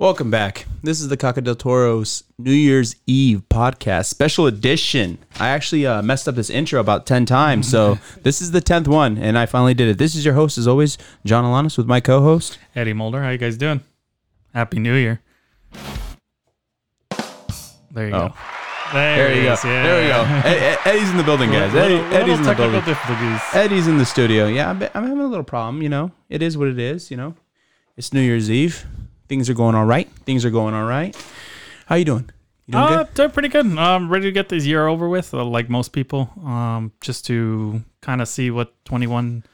Welcome back. This is the Caca del Toro's New Year's Eve podcast, special edition. I actually uh, messed up this intro about 10 times, so this is the 10th one, and I finally did it. This is your host, as always, John Alanis, with my co host. Eddie Mulder, how you guys doing? Happy New Year. There you Oh. go. There, There you it go. is, Yeah. There we go. Ed- Ed- Eddie's in the building, guys. Little- Eddie, little Eddie's in the technical building. difficulties. Eddie's in the studio. Yeah, I'm, I'm having a little problem, you know. It is what it is, you know. It's New Year's Eve. Things are going all right. Things are going all right. How you doing? You doing Uh, good? doing pretty good. Um, ready to get this year over with, uh, like most people. Um, just to kind of see what 21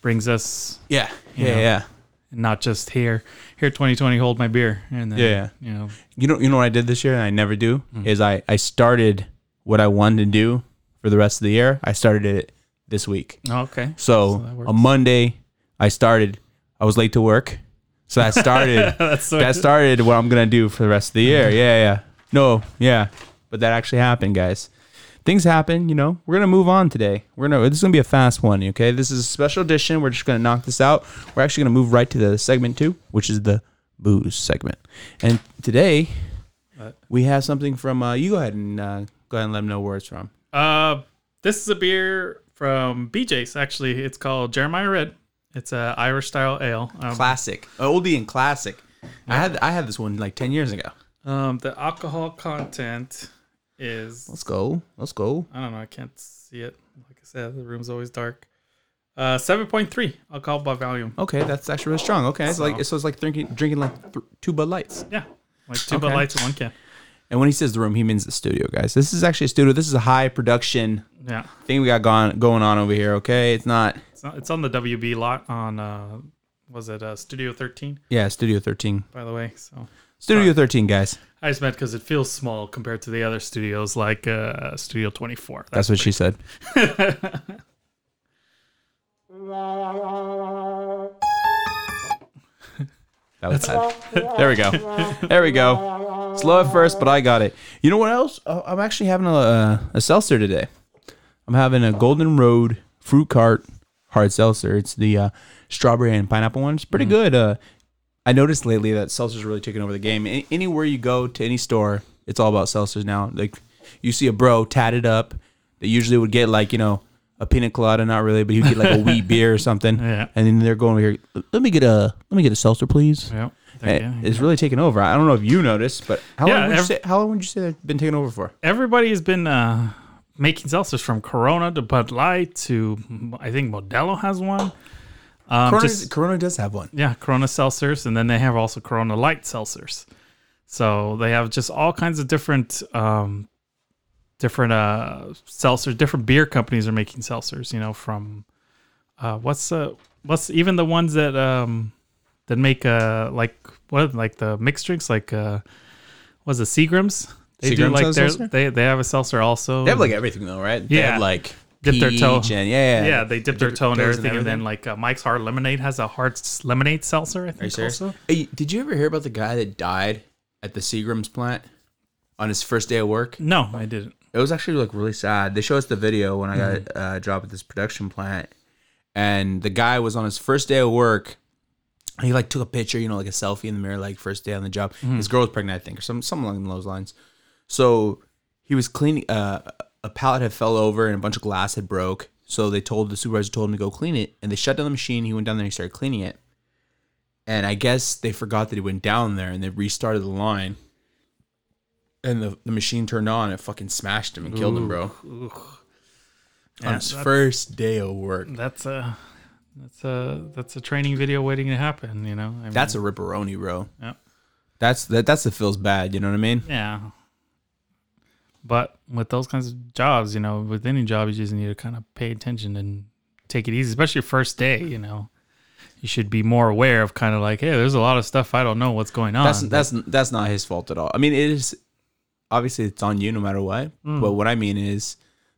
brings us, Yeah. Yeah, know. yeah. not just here. Here, 2020, hold my beer, and then Yeah. you know, You know, you know what I did this year and I never do Mm. is I I started what I wanted to do for the rest of the year. I started it this week. oh, okay. So, So on Monday, I started. I was late to work, so that started. So that started what I'm gonna do for the rest of the year. Yeah, yeah. No, yeah. But that actually happened, guys. Things happen, you know. We're gonna move on today. We're gonna. This is gonna be a fast one. Okay, this is a special edition. We're just gonna knock this out. We're actually gonna move right to the segment two, which is the booze segment. And today What? we have something from. Uh, you go ahead and uh, go ahead and let them know where it's from. Uh, this is a beer from BJ's. Actually, it's called Jeremiah Red. It's a Irish style ale. Um, Classic, oldie and classic. I had I had this one like ten years ago. um, the alcohol content is Let's go. Let's go. I don't know. I can't see it. Like I said, the room's always dark. Uh, seven point three alcohol by volume. Okay, that's actually really strong. Okay, it's So- like so it's like drinking drinking like th- two Bud Lights. Yeah, like two Bud Lights in one can. And when he says the room, he means the studio, guys. This is actually a studio. This is a high production Yeah, thing we got going going on over here. Okay, it's not. It's not, it's on the WB lot on uh, was it uh, Studio thirteen? Yeah, Studio Thirteen. By the way, so Studio Thirteen, guys. I just meant because it feels small compared to the other studios like uh, Studio twenty four. That's what she said. That was bad. There we go. There we go. Slow at first, but I got it. You know what else? Oh, I'm actually having a, a seltzer today. I'm having a Golden Road Fruit Cart hard seltzer. It's the uh, strawberry and pineapple one. It's pretty good. Uh, I noticed lately that seltzer's really taking over the game. Any, anywhere you go to any store, it's all about seltzers now. Like you see a bro tatted up that usually would get like you know a pina colada, not really, but he'd get like a wheat beer or something. Yeah. And then they're going over here. Let me get a let me get a seltzer, please. Yeah, It's really taking over. I don't know if you noticed, but how Yeah, long would you say? How long would you say they've been taken over for? everybody has been uh, making seltzers from Corona to Bud Light to I think Modelo has one. Um, Corona, just Corona does have one. yeah, Corona seltzers, and then they have also Corona Light seltzers. So they have just all kinds of different, um, different uh, seltzers. Different beer companies are making seltzers. You know, from uh, what's uh, what's even the ones that um, that make uh like what like the mixed drinks like uh, was it Seagrams? They do like their they they have a seltzer also. They have like everything though, right? They Yeah. have like Dip their toe. peach and yeah, yeah, they dip their toe in toes everything, and then like uh, Mike's Hard Lemonade has a hard s- lemonade seltzer. I Are you think serious? also. Hey, did you ever hear about the guy that died at the Seagram's plant on his first day of work? No, I didn't. It was actually like really sad. They show us the video when I got Mm-hmm. uh, a job at this production plant, and the guy was on his first day of work. He like took a picture, you know, like a selfie in the mirror, like first day on the job. Mm-hmm. His girl was pregnant, I think, or some something along those lines. So he was cleaning. Uh, a pallet had fell over and a bunch of glass had broke. So they told the supervisor told him to go clean it, and they shut down the machine. He went down there and he started cleaning it. And I guess they forgot that he went down there, and they restarted the line. And the, the machine turned on, and it fucking smashed him and killed him, bro Yeah, on his first day of work. That's a that's a that's a training video waiting to happen. You know, I mean, That's a ripperoni, bro. Yeah. That's that. That's the feels bad. You know what I mean? yeah. But with those kinds of jobs, you know, with any job, you just need to kind of pay attention and take it easy, especially your first day. You know, you should be more aware of kind of like, hey, there's a lot of stuff I don't know what's going on. That's that's that's not his fault at all. I mean, it is obviously it's on you no matter what. Mm. But what I mean is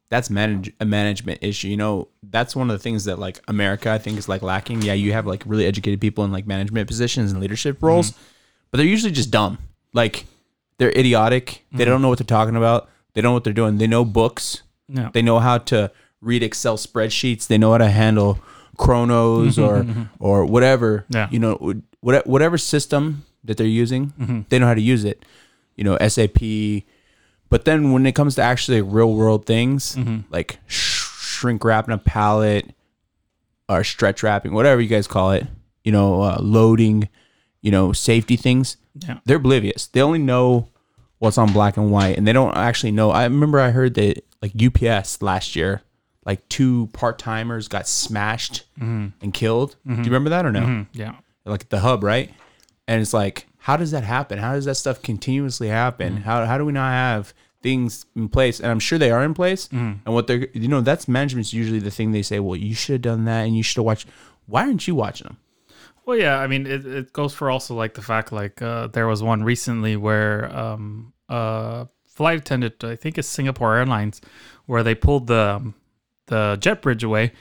that's manage a management issue. You know, that's one of the things that like America I think is like lacking. Yeah, you have like really educated people in like management positions and leadership roles, Mm-hmm. but they're usually just dumb. Like they're idiotic. They mm-hmm. don't know what they're talking about. They don't know what they're doing. They know books. yeah. They know how to read Excel spreadsheets. They know how to handle Kronos mm-hmm, or mm-hmm, or whatever. Yeah. You know, what- whatever system that they're using. They know how to use it. You know, SAP. But then when it comes to actually real world things like sh- shrink wrapping a pallet or stretch wrapping, whatever you guys call it, you know, uh, loading, you know, safety things, Yeah. they're oblivious. They only know what's on black and white, and they don't actually know. I remember I heard that like UPS last year, like two part timers got smashed mm-hmm. and killed. Do you mm-hmm. remember that or no? Mm, yeah. Like the hub, right? And it's like, how does that happen? How does that stuff continuously happen? How how do we not have things in place? And I'm sure they are in place. And what they're, you know, that's management's usually the thing they say. Well, you should have done that, and you should have watched. Why aren't you watching them? Well, yeah, I mean, it, it goes for also like the fact like uh, there was one recently where um, a flight attendant, I think it's Singapore Airlines, where they pulled the um, the jet bridge away,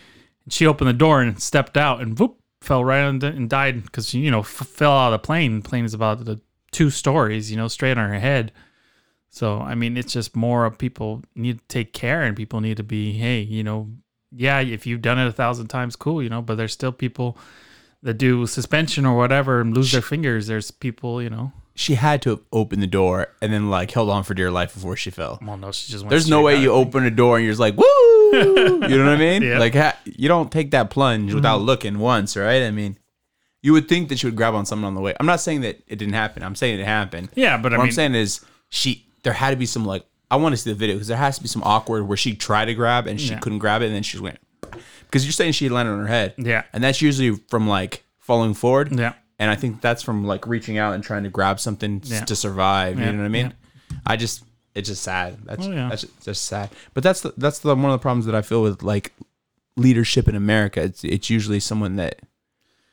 and she opened the door and stepped out and whoop fell right on the, and died because you know f- fell out of the plane. The plane is about the two stories, you know, straight on her head. So I mean, it's just more of people need to take care and people need to be, hey, you know, yeah, if you've done it a thousand times, cool, you know, but there's still people that do suspension or whatever and lose their fingers. There's people, you know. She had to have opened the door and then like held on for dear life before she fell. Well, no, she just. Went There's no way you open a door and you're just like, woo! you know what I mean? Yeah. Like, ha- you don't take that plunge mm-hmm. without looking once, right? I mean, you would think that she would grab on someone on the way. I'm not saying that it didn't happen. I'm saying it happened. Yeah, but I what mean, I'm saying is, she there had to be some like I want to see the video because there has to be some awkward where she tried to grab and she Yeah. couldn't grab it and then she went because you're saying she landed on her head. Yeah. and that's usually from like falling forward. Yeah. and I think that's from like reaching out and trying to grab something Yeah. to survive. Yeah, You know what I mean? I just it's just sad. That's Oh, yeah. that's just sad. But that's the, that's the one of the problems that I feel with like leadership in America. It's it's usually someone that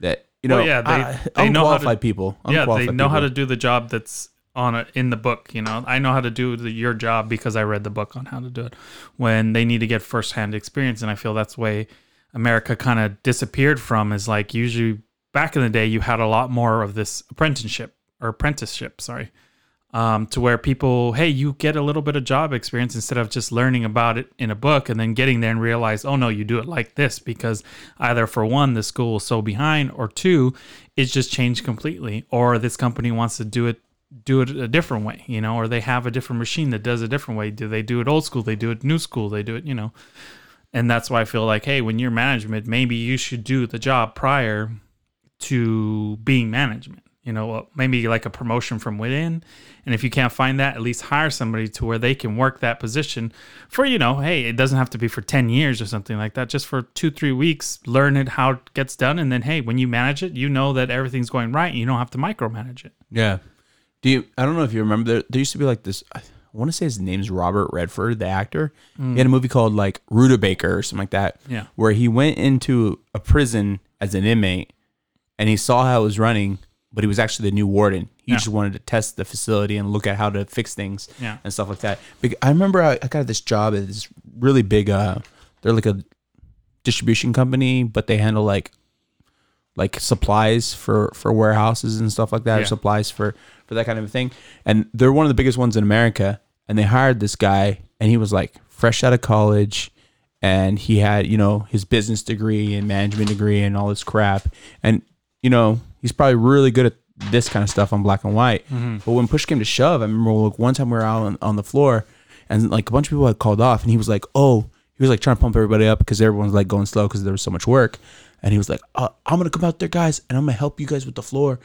that you know Well, yeah, they- they know how to- unqualified people. yeah, they know how to do the job that's on in the book. You know, I know how to do the, your job because I read the book on how to do it. When they need to get firsthand experience, and I feel that's way America kind of disappeared from is like usually back in the day you had a lot more of this apprenticeship or apprenticeship, sorry. Um, to where people, hey, you get a little bit of job experience instead of just learning about it in a book and then getting there and realize, oh no, you do it like this because either for one, the school is so behind, or two, it's just changed completely, or this company wants to do it do it a different way, you know, or they have a different machine that does a different way. Do they do it old school? They do it new school. They do it, you know. And that's why I feel like, hey, when you're management, maybe you should do the job prior to being management. You know, uh, maybe like a promotion from within. And if you can't find that, at least hire somebody to where they can work that position for, you know, hey, it doesn't have to be for 10 years or something like that. Just for two, three weeks, learn it, how it gets done. And then, hey, when you manage it, you know that everything's going right and you don't have to micromanage it. Yeah. Do you? I don't know if you remember. There, there used to be like this. I want to say his name's Robert Redford, the actor. He had a movie called like Brubaker or something like that. Yeah. Where he went into a prison as an inmate, and he saw how it was running, but he was actually the new warden. He Yeah. just wanted to test the facility and look at how to fix things Yeah. and stuff like that. I remember I, I got this job at this really big. Uh, they're like a distribution company, but they handle like like supplies for for warehouses and stuff like that, or supplies for for that kind of thing. And they're one of the biggest ones in America. And they hired this guy, and he was like fresh out of college, and he had you know his business degree and management degree and all this crap. And you know he's probably really good at this kind of stuff on black and white. But when push came to shove, I remember like one time we were out on, on the floor, and like a bunch of people had called off, and he was like, "Oh." He was like trying to pump everybody up because everyone's like going slow because there was so much work. And he was like, uh, "I'm gonna come out there, guys, and I'm gonna help you guys with the floor."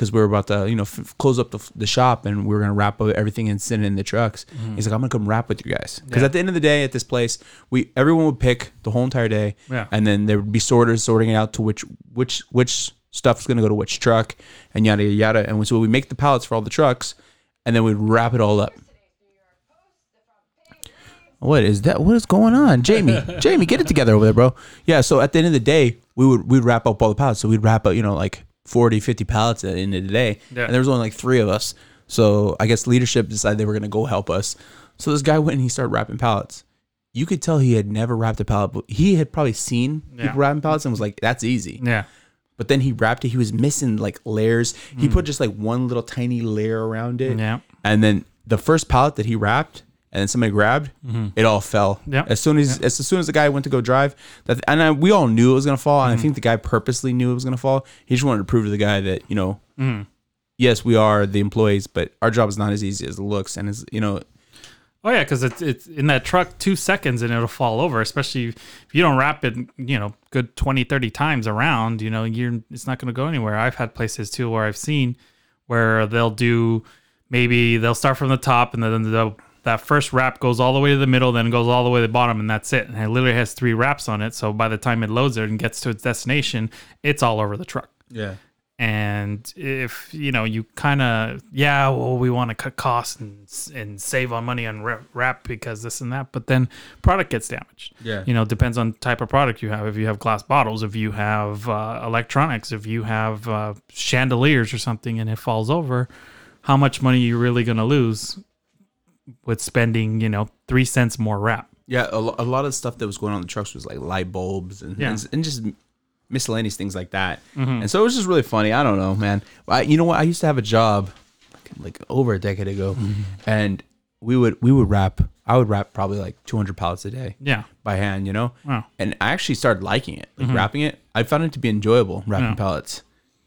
Because we were about to, you know, f- close up the, the shop and we were gonna wrap up everything and send it in the trucks. Mm-hmm. He's like, I'm gonna come wrap with you guys because Yeah. at the end of the day, at this place, we everyone would pick the whole entire day, Yeah. and then there would be sorters sorting it out to which which which stuff's gonna go to which truck and yada yada yada. And so we make the pallets for all the trucks, and then we'd wrap it all up. What is that? What is going on, Jamie? Jamie, get it together over there, bro. Yeah. So at the end of the day, we would we'd wrap up all the pallets. So we'd wrap up, you know, like 40, 50 pallets at the end of the day. Yeah. And there was only like three of us. So I guess leadership decided they were gonna go help us. So this guy went and he started wrapping pallets. You could tell he had never wrapped a pallet, but he had probably seen Yeah. people wrapping pallets and was like, "That's easy." Yeah. But then he wrapped it. He was missing like layers. He put just like one little tiny layer around it. Hmm. Yeah. And then the first pallet that he wrapped, and then somebody grabbed, it all fell. Mm-hmm. Yeah. As soon as as soon as the guy went to go drive, that and I, we all knew it was gonna fall, Mm-hmm. and I think the guy purposely knew it was gonna fall. He just wanted to prove to the guy that you know, Mm-hmm. yes, we are the employees, but our job is not as easy as it looks, and is you know, Oh yeah, because it's it's in that truck two seconds and it'll fall over. Especially if you don't wrap it, you know, good 20, 30 times around. You know, you're it's not going to go anywhere. I've had places too where I've seen where they'll do maybe they'll start from the top and then they'll, that first wrap goes all the way to the middle, then it goes all the way to the bottom, and that's it. And it literally has three wraps on it. So by the time it loads it and gets to its destination, it's all over the truck. yeah, And if you know, you kind of yeah, well, we want to cut costs and and save on money on wrap- wrap because this and that, but then product gets damaged. Yeah. you know, depends on type of product you have. If you have glass bottles, if you have uh, electronics, if you have uh, chandeliers or something, and it falls over, how much money are you really going to lose with spending you know three cents more wrap? yeah. A, lo- a lot of stuff that was going on in the trucks was like light bulbs and Yeah. and, and just miscellaneous things like that. Mm-hmm. And so it was just really funny. I don't know, man. I, you know what? I used to have a job like, like over a decade ago, mm-hmm. and we would we would wrap. I would wrap probably like 200 pallets a day. Yeah, by hand, you know? Wow. And I actually started liking it, like mm-hmm. wrapping it. I found it to be enjoyable, wrapping Yeah.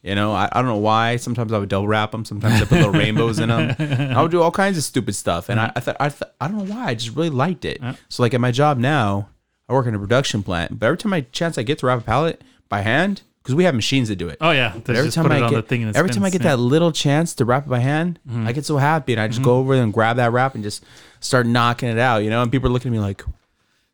You know, I, I don't know why. Sometimes I would double wrap them. Sometimes I put little rainbows in them. I would do all kinds of stupid stuff. And I, I thought, I, th- I don't know why. I just really liked it. So, like at my job now, I work in a production plant. But every time I chance I get to wrap a pallet by hand, because we have machines that do it. oh yeah. But every time I get, every time I get yeah. that little chance to wrap it by hand, I get so happy, and I just go over there and grab that wrap and just start knocking it out, you know. And people are looking at me like,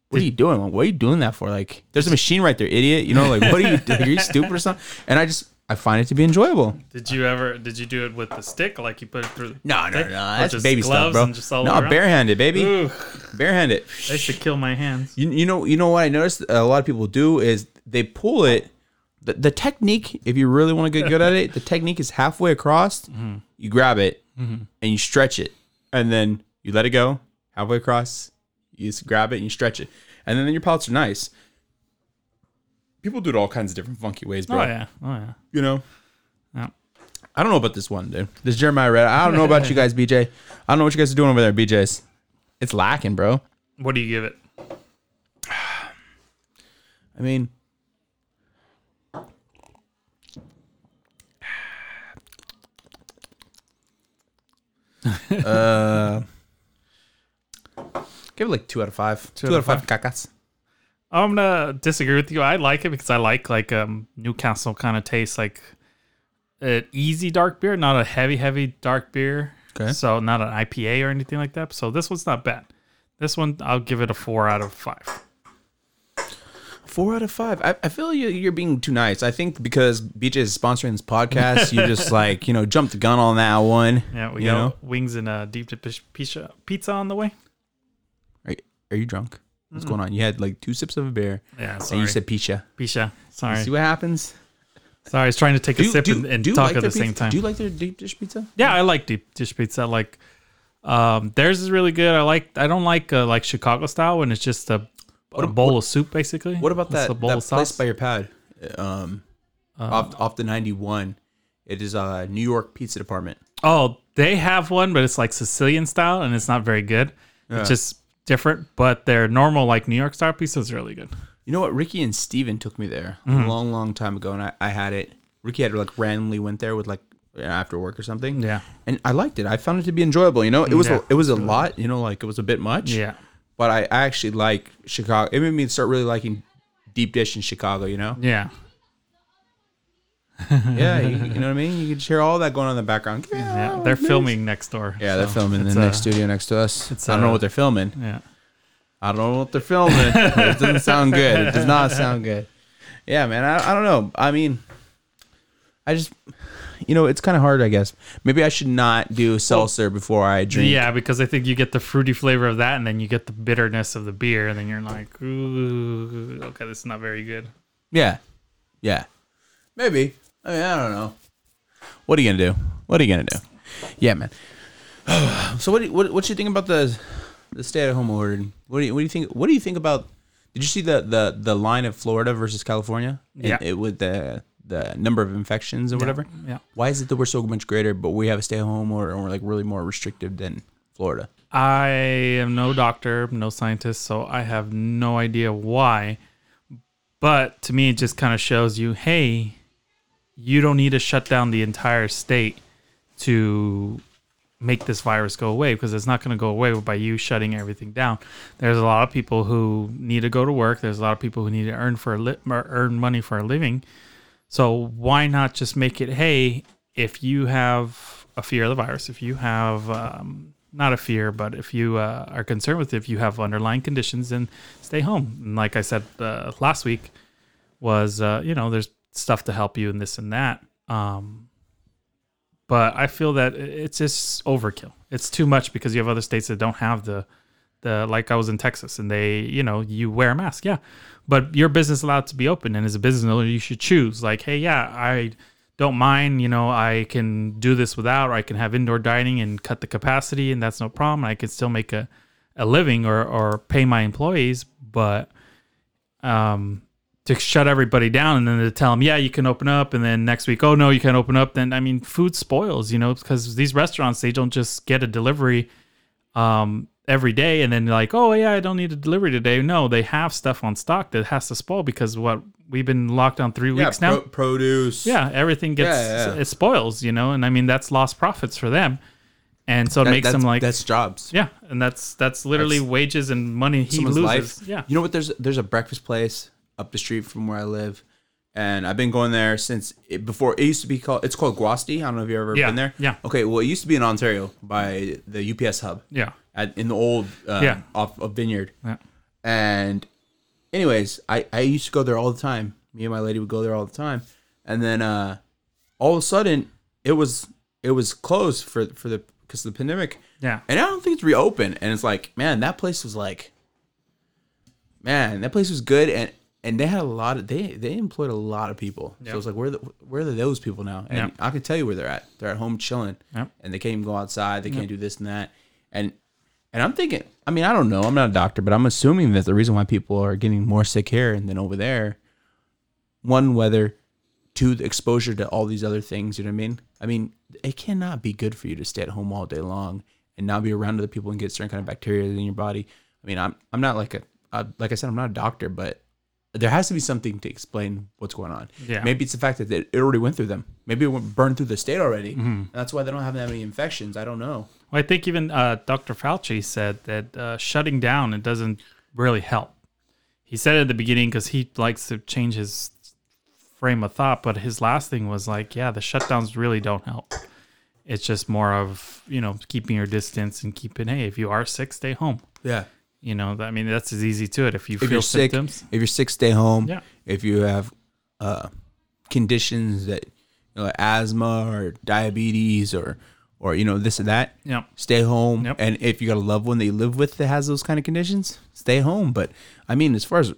"What are you doing? What are you doing that for? Like, there's a machine right there, idiot. You know, like, what are you? doing? Are you stupid or something?" And I just, I find it to be enjoyable. Did you ever? Did you do it with the stick, like you put it through? No, no, stick? no, that's just baby stuff, bro. just all No, barehanded, baby, Ooh, barehanded. I should kill my hands. You, you know, you know what I noticed a lot of people do is they pull it. The, the technique, if you really want to get good at it, the technique is halfway across. Mm-hmm. You grab it mm-hmm. and you stretch it, and then you let it go halfway across. You just grab it and you stretch it, and then your pellets are nice. People do it all kinds of different funky ways, bro. Oh yeah, oh yeah. You know, Yeah. I don't know about this one, dude. This Jeremiah Red. I don't know about you guys, BJ. I don't know what you guys are doing over there, BJ's. It's lacking, bro. What do you give it? I mean, uh, give it like two out of five. Two, out of five, cacas. I'm gonna disagree with you. I like it because I like like um Newcastle kind of tastes like an easy dark beer, not a heavy heavy dark beer. Okay. So not an IPA or anything like that. So this one's not bad. This one I'll give it a four out of five. Four out of five. I, I feel you, you're being too nice. I think because BJ is sponsoring this podcast, you just like you know jumped the gun on that one. Yeah, we you got know. wings and a deep dish pizza pizza on the way. Are, are you drunk? What's going on? You had like two sips of a beer, Yeah, and you said pizza. pizza. Sorry, See what happens? sorry. I was trying to take a sip and, and you talk like at the same time. Do you like their deep dish pizza? Yeah, I like deep dish pizza. Like, um, theirs is really good. I like. I don't like uh, like Chicago style when it's just a, a bowl of soup basically. What about It's that, a bowl that of place by your pad? Um, off off the ninety one. It is a New York pizza department. oh, they have one, but it's like Sicilian style, and it's not very good. Yeah. It's just different. But their normal like New York style pizza is really good. You know what? Ricky and Steven took me there Mm-hmm. a long, long time ago, and I, I had it. Ricky had like randomly went there with like after work or something. Yeah. and I liked it. I found it to be enjoyable. You know, it was Yeah. a, it was a lot. You know, like it was a bit much. Yeah. but I, I actually like Chicago. It made me start really liking deep dish in Chicago. You know, Yeah. Yeah, you, you know what I mean. You can hear all that going on in the background. Yeah. They're filming next door. Yeah, they're so filming in it's, the next studio next to us. it's, I don't know uh, what they're filming. Yeah. I don't know what they're filming. it doesn't sound good. It does not sound good. Yeah, man. I, I don't know. I mean, I just, you know, it's kind of hard, I guess. Maybe I should not do seltzer before I drink. Yeah, because I think you get the fruity flavor of that, and then you get the bitterness of the beer, and then you're like, ooh, okay, this is not very good. Yeah. Yeah. Maybe. I mean, I don't know. What are you gonna do? What are you gonna do? Yeah, man. so what? Do you, what? What you think about the the stay at home order? What do you What do you think? What do you think about? Did you see the the the line of Florida versus California? Yeah. It, with the the number of infections or whatever. Yeah. Why is it that we're so much greater, but we have a stay at home order and we're like really more restrictive than Florida? I am no doctor, no scientist, so I have no idea why. But to me, it just kind of shows you, hey, you don't need to shut down the entire state to make this virus go away because it's not going to go away by you shutting everything down. There's a lot of people who need to go to work. There's a lot of people who need to earn for a li- earn money for a living. So why not just make it? Hey, if you have a fear of the virus, if you have um, not a fear, but if you uh, are concerned with it, if you have underlying conditions, then stay home. And like I said uh, last week, was uh, you know there's stuff to help you and this and that. Um, but I feel that it's just overkill. It's too much because you have other states that don't have the the like I was in Texas and they you know you wear a mask, yeah, but your business allowed to be open and as a business owner you should choose like hey yeah I don't mind you know I can do this without or I can have indoor dining and cut the capacity and that's no problem. I can still make a a living or or pay my employees, but um to shut everybody down and then to tell them, yeah, you can open up, and then next week, oh no, you can't open up. Then I mean, food spoils, you know, because these restaurants they don't just get a delivery um, every day, and then like, oh yeah, I don't need a delivery today. No, they have stuff on stock that has to spoil because what we've been locked down three Yeah, weeks now. pro- produce. yeah, everything gets Yeah, yeah. it spoils, you know, and I mean that's lost profits for them, and so it That- makes them like, that's jobs. yeah, and that's that's literally That's wages and money he loses. life. Yeah, You know what? There's there's a breakfast place up the street from where I live, and I've been going there since it, before. It used to be called. It's called Guasti. I don't know if you've ever Yeah, been there. yeah. Okay. Well, it used to be in Ontario by the UPS hub. yeah, At, in the old uh, Yeah. off of Vineyard. yeah. And anyways, I, I used to go there all the time. Me and my lady would go there all the time. And then uh all of a sudden it was it was closed for for the because of the pandemic. Yeah. And I don't think it's reopened. And it's like, man, that place was like man, that place was good and and they had a lot of they they employed a lot of people. Yeah. So it's like where the, where are those people now? And Yeah. I can tell you where they're at. They're at home chilling. Yeah. And they can't even go outside. They can't do this and that. And and I'm thinking, I mean, I don't know. I'm not a doctor, but I'm assuming that the reason why people are getting more sick here than over there, one, weather, two, the exposure to all these other things, you know what I mean? I mean, it cannot be good for you to stay at home all day long and not be around other people and get certain kind of bacteria in your body. I mean, I'm I'm not like a like I said, I'm not a doctor, but there has to be something to explain what's going on. Yeah. Maybe it's the fact that it already went through them. Maybe it went burned through the state already. Mm-hmm. That's why they don't have that many infections. I don't know. Well, I think even uh, Dr. Fauci said that uh, shutting down it doesn't really help. He said at the beginning because he likes to change his frame of thought, but his last thing was like, "Yeah, the shutdowns really don't help. It's just more of you know keeping your distance and keeping. Hey, if you are sick, stay home. Yeah. You know, I mean that's as easy to it. If you if feel you're sick, symptoms, if you're sick, stay home. Yeah. If you have uh, conditions that you know, like asthma or diabetes or or you know this or that, yeah, stay home. Yep. And if you got a loved one that you live with that has those kind of conditions, stay home. But I mean, as far as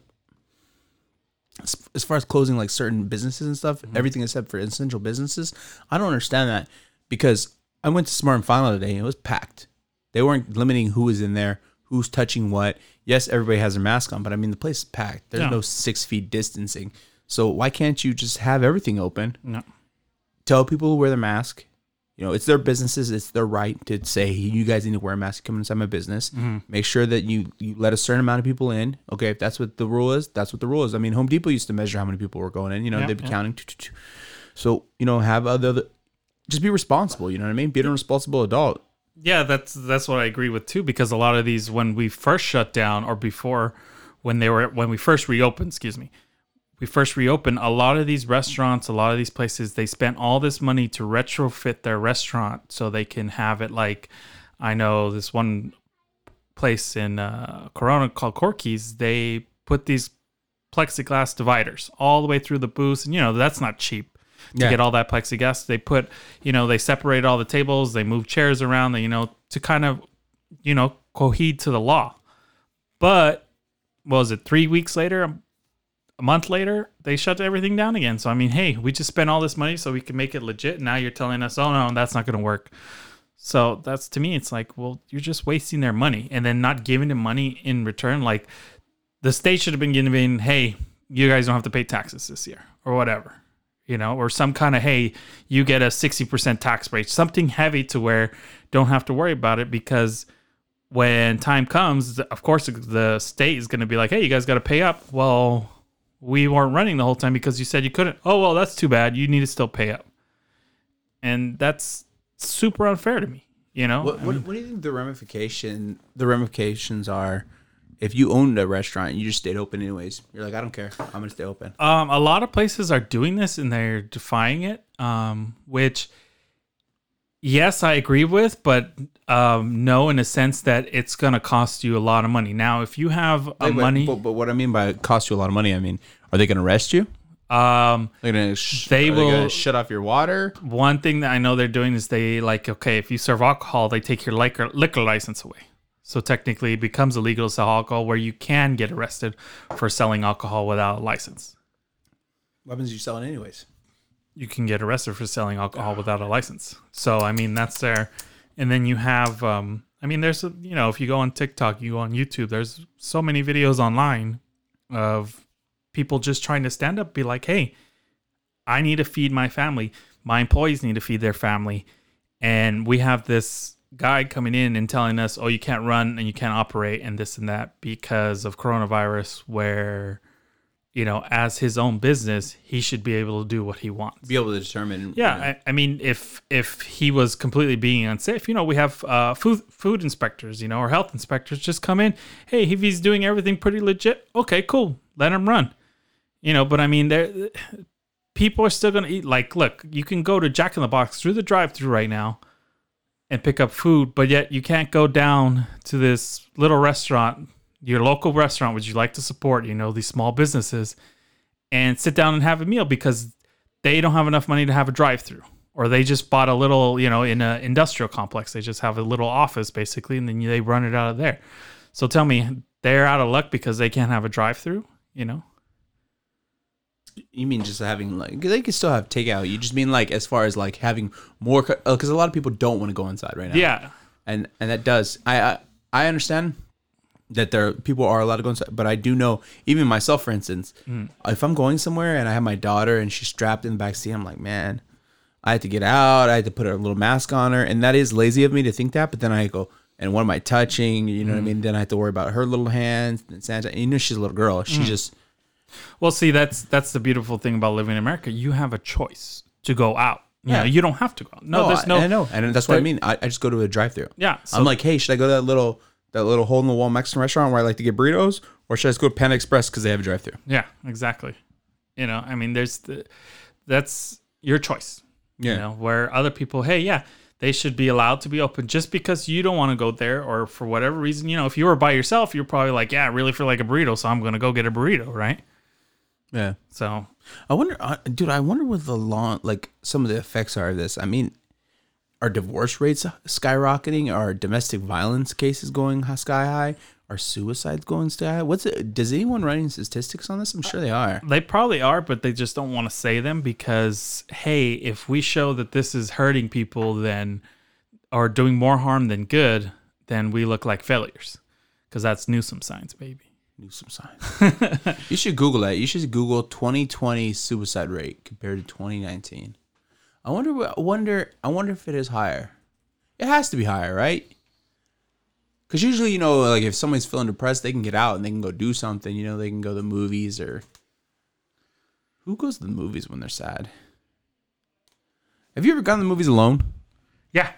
as as far as closing like certain businesses and stuff, everything except for essential businesses, I don't understand that because I went to Smart and Final today and it was packed. They weren't limiting who was in there, who's touching what. Yes, everybody has their mask on, but I mean the place is packed. There's Yeah. no six feet distancing. So why can't you just have everything open? no, Tell people to wear their mask. You know, it's their businesses. It's their right to say, you guys need to wear a mask. Come inside my business. Mm-hmm. Make sure that you you let a certain amount of people in. Okay, if that's what the rule is, that's what the rule is. I mean, Home Depot used to measure how many people were going in. You know, Yeah, they'd be yeah. counting. So you know, have other. Just be responsible. You know what I mean? Be a responsible adult. Yeah, that's that's what I agree with too. Because a lot of these, when we first shut down, or before, when they were when we first reopened, excuse me, we first reopened. A lot of these restaurants, a lot of these places, they spent all this money to retrofit their restaurant so they can have it like, I know this one place in uh, Corona called Corky's. They put these plexiglass dividers all the way through the booths, and you know that's not cheap to Yeah. get all that plexiglass. They put, you know, they separated all the tables, they moved chairs around, they, you know, to kind of, you know, cohere to the law. But what was it three weeks later, a month later, they shut everything down again. So I mean, hey, we just spent all this money so we can make it legit. Now you're telling us, oh no, that's not going to work. So that's to me, it's like, well, you're just wasting their money and then not giving them money in return. Like the state should have been giving, hey, you guys don't have to pay taxes this year or whatever, you know, or some kind of, hey, you get a 60% tax rate, something heavy to where don't have to worry about it because when time comes, of course, the state is going to be like, hey, you guys got to pay up. Well, we weren't running the whole time because you said you couldn't. Oh, well, that's too bad. You need to still pay up. And that's super unfair to me. You know, What, what, what do you think the ramification the ramifications are if you owned a restaurant and you just stayed open anyways? You're like, I don't care. I'm gonna stay open. Um, a lot of places are doing this and they're defying it. Um, which, yes, I agree with, but um, no, in a sense that it's gonna cost you a lot of money. Now, if you have a Wait, but- money, But, but what I mean by cost you a lot of money, I mean, are they gonna arrest you? um, They're gonna sh- They are gonna will- shut off your water. one thing that I know they're doing is they like okay, if you serve alcohol, they take your liquor liquor license away. So technically, it becomes illegal to sell alcohol, where you can get arrested for selling alcohol without a license. Weapons you selling anyways. you can get arrested for selling alcohol without a license. So I mean that's there, and then you have um, I mean there's you know if you go on TikTok, you go on YouTube, there's so many videos online of people just trying to stand up, be like, hey, I need to feed my family, my employees need to feed their family, and we have this guy coming in and telling us, oh, you can't run and you can't operate and this and that because of coronavirus, where you know, as his own business, he should be able to do what he wants. Be able to determine. Yeah, you know, I, I mean, if if he was completely being unsafe, you know, we have uh, food food inspectors, you know, or health inspectors just come in. Hey, if he's doing everything pretty legit, okay, cool, let him run. You know, but I mean, there people are still gonna eat. Like, look, you can go to Jack in the Box through the drive-through right now and pick up food, but yet you can't go down to this little restaurant, your local restaurant, which you like to support. You know, these small businesses, and sit down and have a meal because they don't have enough money to have a drive-through or they just bought a little you know in an industrial complex they just have a little office basically and then they run it out of there so tell me they're out of luck because they can't have a drive-through you know You mean just having like they can still have takeout. You just mean like as far as like having more because oh, a lot of people don't want to go inside right now. yeah and and that does I I, I understand that there people are allowed to go inside, but I do know even myself, for instance, mm. if I'm going somewhere and I have my daughter and she's strapped in the back seat, I'm like, man, I had to get out. I had to put a little mask on her, and that is lazy of me to think that. But then I go. And what am I touching? You know what I mm. mean? Then I have to worry about her little hands and sanitize. You know, she's a little girl. She mm. just well see that's that's the beautiful thing about living in america you have a choice to go out you Yeah. know you don't have to go out. no, there's no I, I know, and that's what I mean. I, I just go to a drive-through. yeah so I'm like, hey, should I go to that little that little hole in the wall Mexican restaurant where I like to get burritos, or should I just go to Panda Express because they have a drive-through? Yeah, exactly. You know, I mean, there's the that's your choice. Yeah. You know, where other people, hey, yeah, they should be allowed to be open just because you don't want to go there or for whatever reason. You know, if you were by yourself, you're probably like, yeah, I really feel like a burrito, so I'm going to go get a burrito, right? Yeah. So, I wonder, uh, dude. I wonder what the long, like, some of the effects are of this. I mean, are divorce rates skyrocketing? Are domestic violence cases going sky high? Are suicides going sky high? What's it? Does anyone writing statistics on this? I'm sure they are. they probably are, but they just don't want to say them because, hey, if we show that this is hurting people, then are doing more harm than good, then we look like failures because that's Newsom science, baby. Newsom sign. you should Google that. You should Google 2020 suicide rate compared to 2019. I wonder. I wonder. I wonder if it is higher. It has to be higher, right? Because usually, you know, like if somebody's feeling depressed, they can get out and they can go do something. You know, they can go to the movies or. Who goes to the movies when they're sad? Have you ever gone to the movies alone? Yeah,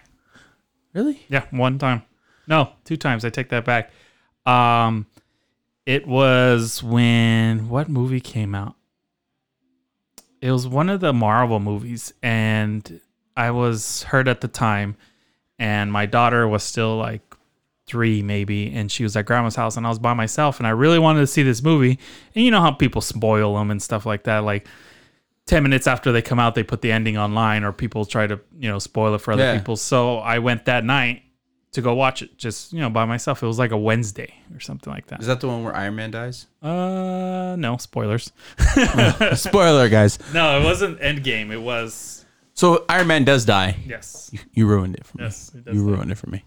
Really? Yeah, one time. No, two times. I take that back. Um, it was when what movie came out? It was one of the Marvel movies, and I was hurt at the time, and my daughter was still like three, maybe, and she was at grandma's house, and I was by myself, and I really wanted to see this movie. And you know how people spoil them and stuff like that, like. 10 minutes after they come out they put the ending online or people try to you know spoil it for other Yeah. people so i went that night to go watch it just you know by myself it was like a wednesday or something like that Is that the one where Iron Man dies? uh no spoilers Spoiler, guys. no it wasn't endgame it was So Iron Man does die. yes You, you ruined it for me. yes it does You that. ruined it for me.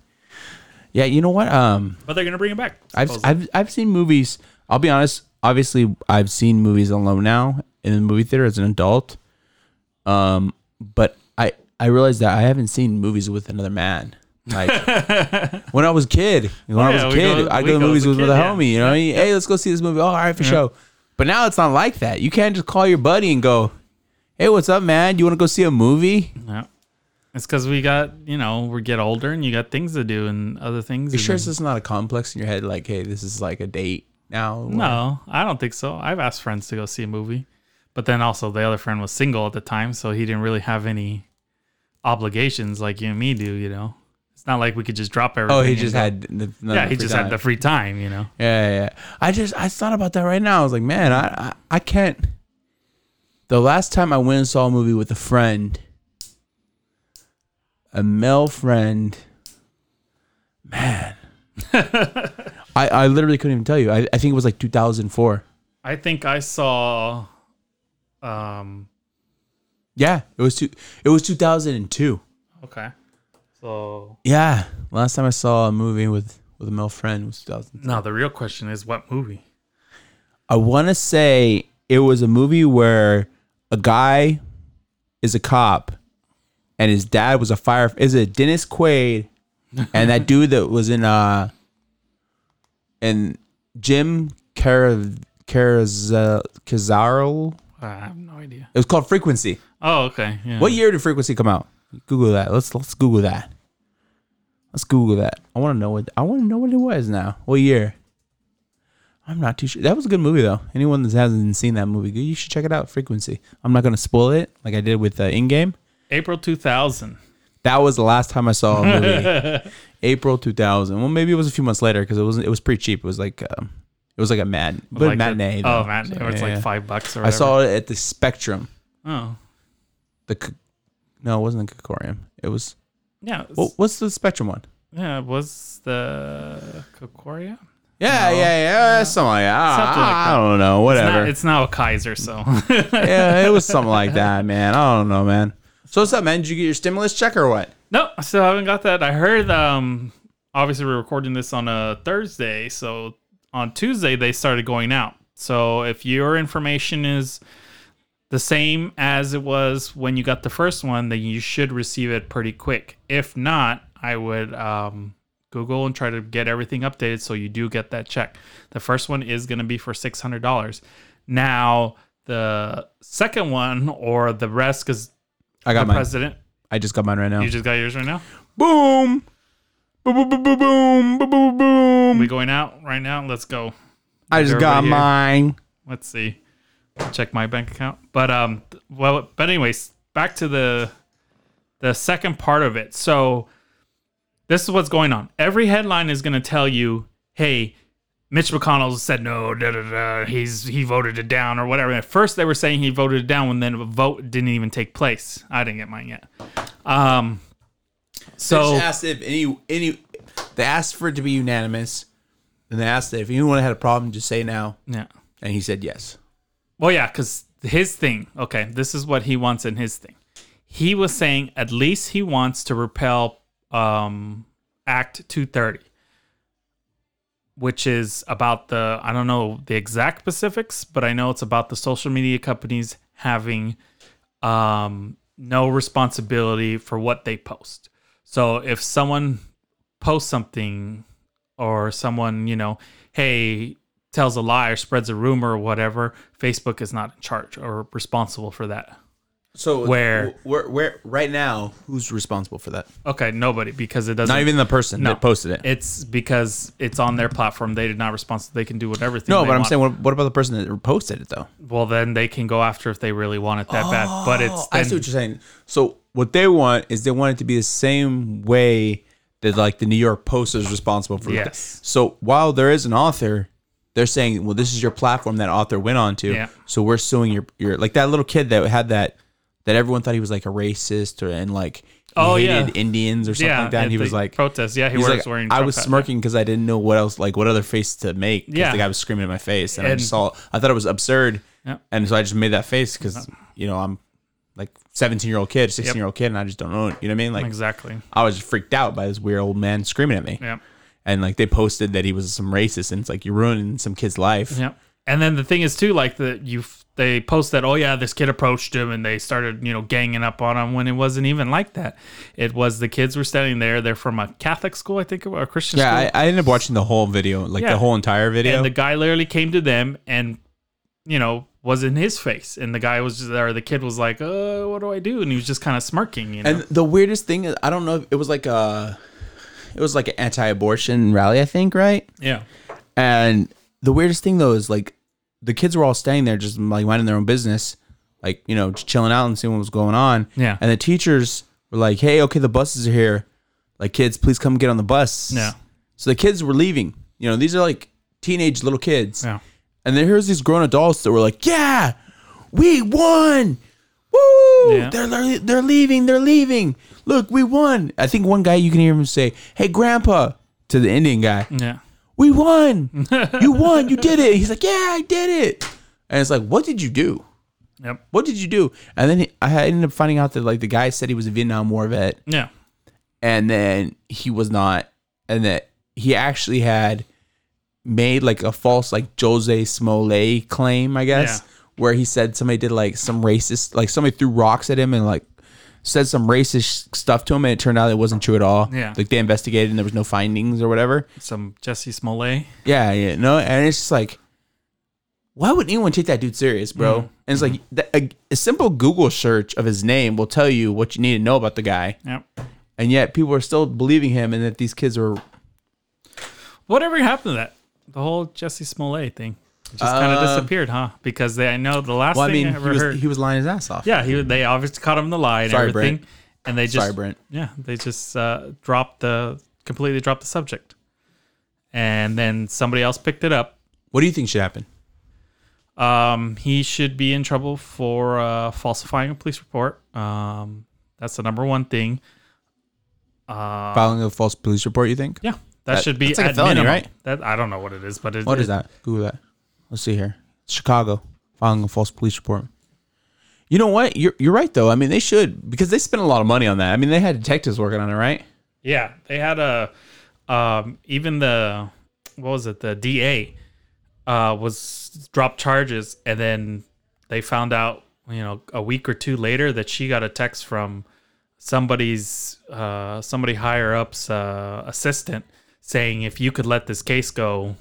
Yeah, you know what? Um, but they're gonna bring it back I've supposedly. I've I've seen movies. I'll be honest. Obviously, I've seen movies alone now in the movie theater as an adult. Um, but I I realized that I haven't seen movies with another man. Like when I was a kid, when I was a kid, go- I'd go to movies with, with a yeah. homie. You know, hey, let's go see this movie. Oh, all right, for sure. But now it's not like that. You can't just call your buddy and go, "Hey, what's up, man? You want to go see a movie?" yeah It's because we got, you know, we get older and you got things to do and other things. You sure this is not a complex in your head? Like, hey, this is like a date now. No, I don't think so. I've asked friends to go see a movie, but then also the other friend was single at the time, so he didn't really have any obligations like you and me do. You know, it's not like we could just drop everything. Oh, he just go. had. The, none yeah, he just free had the time. free time. You know, Yeah, yeah, yeah. I just I thought about that right now. I was like, man, I, I I can't. The last time I went and saw a movie with a friend, a male friend, man, I I literally couldn't even tell you. I I think it was like 2004. I think I saw. Um. Yeah, it was two. It was 2002. Okay. So Yeah, last time I saw a movie with with a male friend was 2002. now the real question is, what movie? I want to say it was a movie where a guy is a cop and his dad was a fire. Is it Dennis Quaid and that dude that was in uh and Jim Caraz Cazaro? I have no idea. It was called Frequency. Oh, okay. Yeah. What year did Frequency come out? Google that. Let's let's Google that. Let's Google that. I want to know what I want to know what it was now. What year? I'm not too sure. That was a good movie though. Anyone that hasn't seen that movie, you should check it out. Frequency. I'm not gonna spoil it like I did with uh, Endgame. April 2000. That was the last time I saw a movie. April 2000. Well, maybe it was a few months later because it wasn't. It was pretty cheap. It was like um, it was like a mad, but Like matinee. Oh, matinee. So, Or it's yeah, like yeah. five bucks or I saw it at the Spectrum. Oh, The no, it wasn't the Cocorium. It was yeah. what, what's the Spectrum one? Yeah, it was the Kokoria? Yeah, No. yeah, yeah, something like that. Something like I, don't know, whatever. it's now a Kaiser, so yeah, it was something like that, man. I don't know, man. So what's up, man? Did you get your stimulus check or what? no, I still haven't got that. I heard. Um, obviously we're recording this on a Thursday, so on Tuesday they started going out. So if your information is the same as it was when you got the first one, then you should receive it pretty quick. If not, I would um, Google and try to get everything updated so you do get that check. The first one is going to be for $600. Now, the second one or the rest, because I got the mine. president. I just got mine right now. You just got yours right now? Boom! Boom, boom, boom, boom, boom, boom, boom. We going out right now? Let's go. I just got mine. Let's see. Check my bank account. But um well but anyways, back to the the second part of it. So this is what's going on. Every headline is going to tell you, "Hey, Mitch McConnell said no, da, da, da, he's he voted it down or whatever." At first they were saying he voted it down when then a vote didn't even take place. I didn't get mine yet. Um so They asked if any any. They asked for it to be unanimous, and they asked if anyone had a problem, just say now. yeah. And he said yes. Well, yeah, because his thing, okay, this is what he wants in his thing. He was saying at least he wants to repel um, Act 230, which is about the, I don't know the exact specifics, but I know it's about the social media companies having um, no responsibility for what they post. So if someone posts something or someone, you know, hey, tells a lie or spreads a rumor or whatever, Facebook is not in charge or responsible for that. So Where- where, where, right now, who's responsible for that? Okay, nobody because it doesn't. Not even the person No. that posted it. It's because it's on their platform. They did not respond. They can do whatever. thing no, but I'm want. saying, what, what about the person that posted it though? Well, then they can go after if they really want it that bad. Oh, but it's Oh, I see what you're saying. So what they want is they want it to be the same way that like the New York Post is responsible for. Yes. So while there is an author, they're saying, well, this is your platform that author went on to. Yeah. So we're suing your your like that little kid that had that that everyone thought he was like a racist or and like Oh, hated yeah. Indians or something yeah, like that. And he was like. protest. Yeah, he was like, wearing. I was smirking because I didn't know what else, like what other face to make. Yeah. the guy was screaming in my face, and, I And- just saw. I thought it was absurd, Yeah. and so I just made that face because uh-huh. you know I'm like 17 year old kid, 16 year old kid, and I just don't know. You know what I mean? Like Exactly. I was freaked out by this weird old man screaming at me, Yeah. And like they posted that he was some racist, and it's like you're ruining some kid's life. Yeah. And then the thing is too, like the you they post that, oh yeah, this kid approached him and they started, you know, ganging up on him when it wasn't even like that. It was the kids were standing there. They're from a Catholic school, I think, or a Christian Yeah, school. I, I ended up watching the whole video, like Yeah. the whole entire video. and the guy literally came to them and, you know, was in his face, and the guy was just there. The kid was like, "Uh, what do I do?" And he was just kind of smirking. You know? And the weirdest thing is, I don't know. If it was like a, it was like an anti-abortion rally, I think, right? yeah, And the weirdest thing though is like, the kids were all staying there, just like minding their own business, like you know, just chilling out and seeing what was going on. Yeah. And the teachers were like, "Hey, okay, the buses are here. Like, kids, please come get on the bus." Yeah. So the kids were leaving. You know, these are like teenage little kids. yeah, And then here's these grown adults that were like, "Yeah, we won! Woo! Yeah. They're they're they're leaving. They're leaving. Look, we won." I think one guy you can hear him say, "Hey, Grandpa," to the Indian guy. yeah, We won. you won. You did it. He's like, "Yeah, I did it." And it's like, "What did you do? yep, What did you do?" And then I ended up finding out that like the guy said he was a Vietnam War vet, yeah, and then he was not, and that he actually had made like a false like Jose Smollett claim, I guess, Yeah. where he said somebody did like some racist, like somebody threw rocks at him and like said some racist stuff to him, and it turned out it wasn't true at all. Yeah. like they investigated and there was no findings or whatever. some Jussie Smollett. Yeah, yeah, no, and it's just like. Why would anyone take that dude serious, bro? Mm-hmm. And it's like th- a, a simple Google search of his name will tell you what you need to know about the guy, Yep. and yet people are still believing him, and that these kids are Whatever happened to that? The whole Jussie Smollett thing just kind of Uh, disappeared, huh? Because they, I know the last Well, I thing mean, I he ever was, heard. he was lying his ass off. yeah, he they obviously caught him in the lie and Sorry, everything, Brent. and they just Sorry, Brent. yeah they just uh, dropped the completely dropped the subject, and then somebody else picked it up. What do you think should happen? Um, he should be in trouble for uh, falsifying a police report. Um, that's the number one thing. Uh, Filing a false police report, you think? yeah, that, That- should be that's like a at felony, minimum. right? That I don't know what it is, but it, What it, is that? Google that. Let's see here. Chicago. Filing a false police report. You know what? You're, you're right, though. I mean, they should, because they spent a lot of money on that. I mean, they had detectives working on it, right? Yeah, they had a um, even the what was it? The DA uh, was dropped charges, and then they found out, you know, a week or two later that she got a text from somebody's uh, somebody higher up's uh, assistant saying, "If you could let this case go,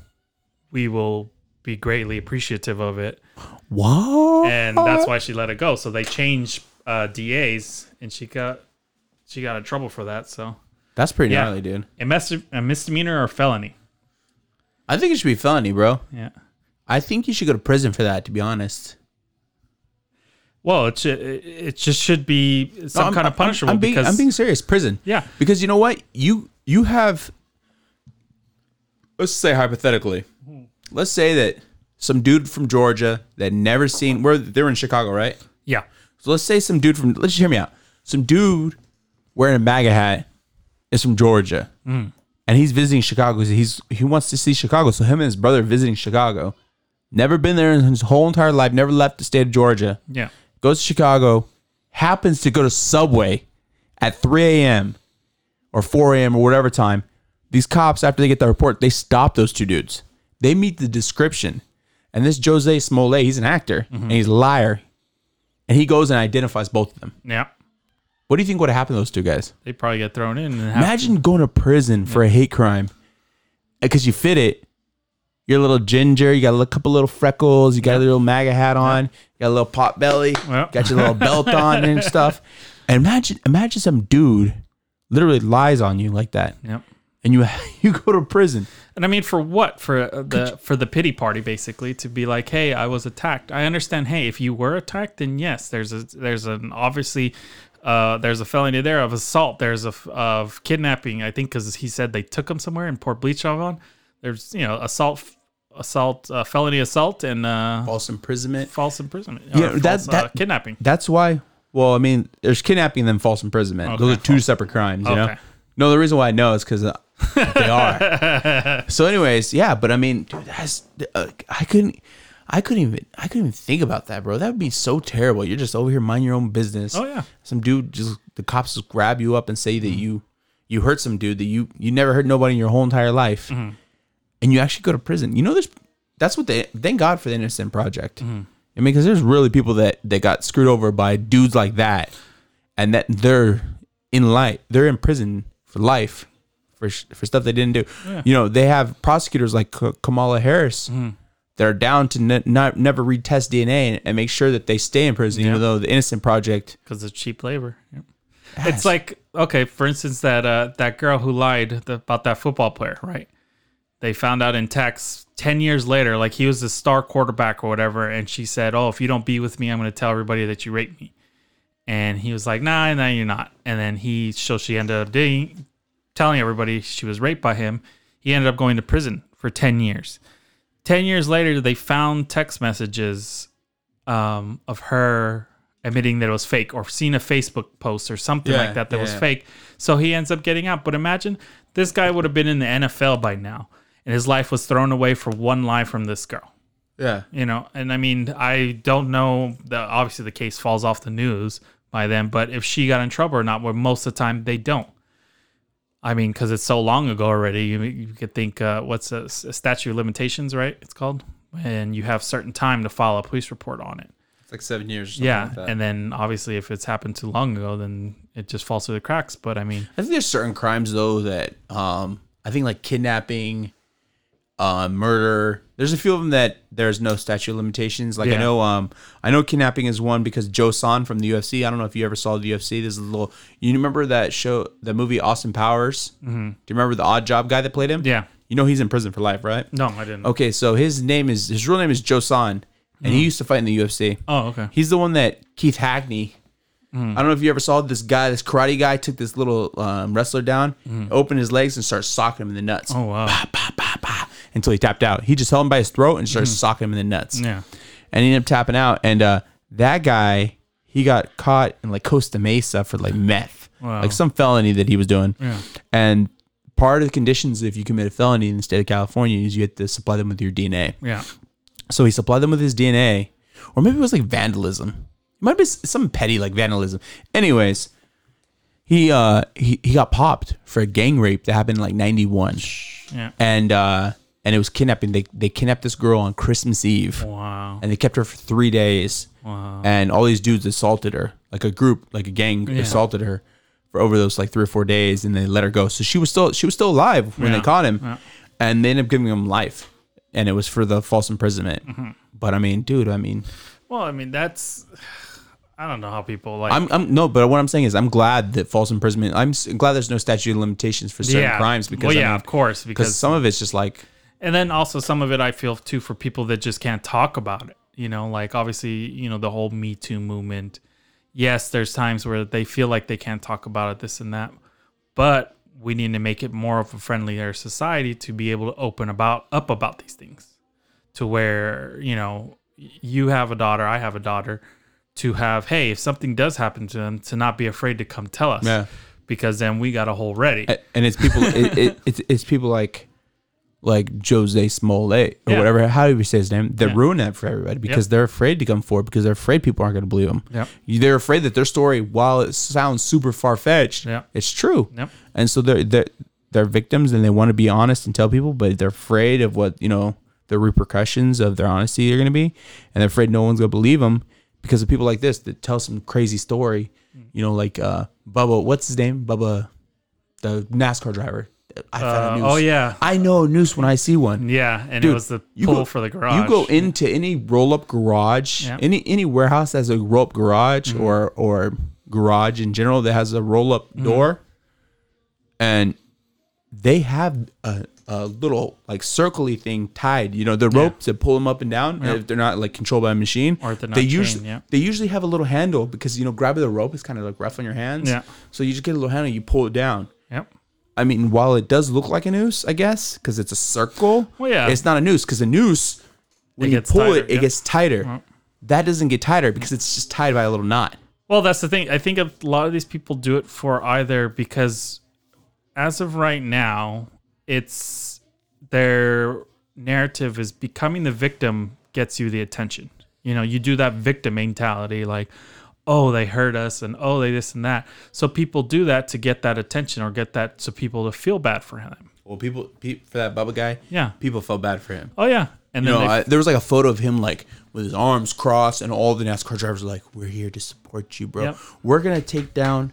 we will be greatly appreciative of it." What? and that's why she let it go. So they changed uh, DAs, and she got she got in trouble for that. So That's pretty Yeah. gnarly, dude. a, mis- a misdemeanor or felony. I think it should be felony, bro. Yeah. I think you should go to prison for that, to be honest. Well, it should, it just should be some I'm- kind I'm- of punishable I'm being, because I'm being serious. Prison. Yeah. Because you know what? You you have. Let's say hypothetically, let's say that some dude from Georgia that never seen where they're in Chicago, right? yeah, So let's say some dude from let's just hear me out. Some dude wearing a MAGA hat is from Georgia, mm. and he's visiting Chicago. He's he wants to see Chicago. So him and his brother visiting Chicago. Never been there in his whole entire life. Never left the state of Georgia yeah, goes to Chicago, happens to go to Subway at 3 a.m. or 4 a.m. or whatever time. These cops, after they get the report, they stop those two dudes. They meet the description. And this Jose Smollett, he's an actor and mm-hmm. he's a liar. And he goes and identifies both of them. yeah. What do you think would happen to those two guys? They probably get thrown in. Imagine going to prison for a hate crime because you fit it. You're a little ginger. You got a couple little freckles. You got a little MAGA hat on. You got a little pot belly. Got your little belt on and stuff. And imagine, imagine some dude literally lies on you like that, Yep. And you you go to prison. And I mean, for what? For uh, the for the pity party, basically, to be like, "Hey, I was attacked." I understand. Hey, if you were attacked, then yes, there's a there's an obviously uh, there's a felony there of assault. There's a f- of kidnapping. I think because he said they took him somewhere and poured bleach on. There's you know assault, assault, uh, felony assault, and uh, False imprisonment. false imprisonment. Yeah, or that- false, uh, that- kidnapping. That's why. Well, I mean, there's kidnapping and then false imprisonment. Those are two false- separate crimes. You know. No, the reason why I know is because uh, they are. so, anyways, yeah, but I mean, dude, that's uh, I couldn't, I couldn't even, I couldn't even think about that, bro. That would be so terrible. You're just over here mind your own business. Oh, yeah. Some dude just the cops just grab you up and say that mm-hmm. you, you hurt some dude that you you never hurt nobody in your whole entire life, mm-hmm. and you actually go to prison. You know, there's that's what they thank God for the Innocent Project. Mm-hmm. I mean, because there's really people that that got screwed over by dudes like that, and that they're in life, they're in prison for life for for stuff they didn't do. You know, they have prosecutors like K- Kamala Harris that are down to ne- not never retest DNA and, and make sure that they stay in prison, Yeah. even though the Innocent Project. because it's cheap labor. Yep. Yes. It's like okay, for instance, that uh, that girl who lied the, about that football player, right? They found out in text ten years later, like he was the star quarterback or whatever, and she said, "Oh, if you don't be with me, I'm going to tell everybody that you raped me." And he was like, "Nah, nah, you're not." And then he, so she ended up dating, telling everybody she was raped by him. He ended up going to prison for ten years. Ten years later, they found text messages um, of her admitting that it was fake or seen a Facebook post or something Yeah, like that that was yeah. fake. So he ends up getting out. But imagine this guy would have been in the NFL by now and his life was thrown away for one lie from this girl. Yeah. You know, and I mean, I don't know that obviously the case falls off the news by then, but if she got in trouble or not, well, most of the time they don't. I mean, because it's so long ago already, you, you could think, uh, what's a, a statute of limitations, right? It's called, and you have certain time to file a police report on it. It's like seven years. Or something Yeah, like that. and then obviously if it's happened too long ago, then it just falls through the cracks. But I mean, I think there's certain crimes though that um I think like kidnapping, uh, murder. There's a few of them that there's no statute of limitations. Like I know um I know kidnapping is one because Joe Son from the UFC. I don't know if you ever saw the UFC. There's a little. You remember that show, the movie Austin Powers? Mm-hmm. Do you remember the Odd Job guy that played him? yeah, You know he's in prison for life, right? no, I didn't. Okay, so his name is his real name is Joe Son, and he used to fight in the UFC. Oh, okay. He's the one that Keith Hackney. I don't know if you ever saw this guy, this karate guy took this little um, wrestler down, opened his legs, and started socking him in the nuts. Oh wow. Bah, bah, bah, until he tapped out. He just held him by his throat and started socking him in the nuts. Yeah. And he ended up tapping out. And uh, that guy, he got caught in like Costa Mesa for like meth, Wow. like some felony that he was doing. Yeah. And part of the conditions if you commit a felony in the state of California is you have to supply them with your DNA. Yeah. So he supplied them with his DNA, or maybe it was like vandalism. It might be some petty like vandalism. Anyways, he uh he, he got popped for a gang rape that happened in like ninety one, Yeah. and uh and it was kidnapping. They they kidnapped this girl on Christmas Eve, Wow. and they kept her for three days. Wow. And all these dudes assaulted her, like a group, like a gang assaulted her for over those like three or four days, and they let her go. So she was still she was still alive when Yeah. they caught him, Yeah. and they ended up giving him life, and it was for the false imprisonment. Mm-hmm. But I mean, dude, I mean, Well, I mean, that's. I don't know how people like. I'm, I'm no, but what I'm saying is, I'm glad that false imprisonment. I'm glad there's no statute of limitations for certain yeah. crimes because well, I yeah, mean, of course, because some of it's just like and then also some of it I feel too for people that just can't talk about it. You know, like obviously, you know, the whole Me Too movement. Yes, there's times where they feel like they can't talk about it, this and that, but we need to make it more of a friendlier society to be able to open about up about these things, to where you know you have a daughter, I have a daughter, to have hey, if something does happen to them, to not be afraid to come tell us, Yeah. because then we got a whole ready. And it's people it, it, it's, it's people like like Jose Smollett or Yeah. whatever how do you say his name they Yeah. ruin that for everybody because they're afraid to come forward because they're afraid people aren't going to believe them Yep. they're afraid that their story while it sounds super far-fetched Yeah. it's true Yep. and so they're they're they're victims and they want to be honest and tell people but they're afraid of what you know the repercussions of their honesty are going to be and they're afraid no one's going to believe them because of people like this that tell some crazy story you know like uh bubba what's his name bubba the nascar driver i found a Uh, noose. oh yeah, i know a noose when i see one Yeah, and Dude, it was the pull go- for the garage. you go into any roll-up garage Yeah. any any warehouse that has a roll-up garage Mm-hmm. or or garage in general that has a roll-up Mm-hmm. door and they have a, a little like circly thing tied you know the ropes that pull them up and down Yep. if they're not like controlled by a machine Or if they're not they usually yeah. they usually have a little handle because you know grabbing the rope is kind of like rough on your hands Yeah. so you just get a little handle you pull it down Yep. I mean, while it does look like a noose, I guess, because it's a circle, Well, yeah. it's not a noose because a noose, when It you gets pull tighter, it, it gets tighter. That doesn't get tighter because it's just tied by a little knot. Well, that's the thing. I think a lot of these people do it for either because, as of right now, it's their narrative is becoming the victim gets you the attention. You know, you do that victim mentality, like, oh, they hurt us, and oh, they this and that. So people do that to get that attention or get that so people to feel bad for him. Well, people, pe- for that Bubba guy, Yeah. people felt bad for him. Oh yeah. And You then know, they, I, there was like a photo of him like with his arms crossed, and all the NASCAR drivers were like, "We're here to support you, bro. Yep. We're gonna take down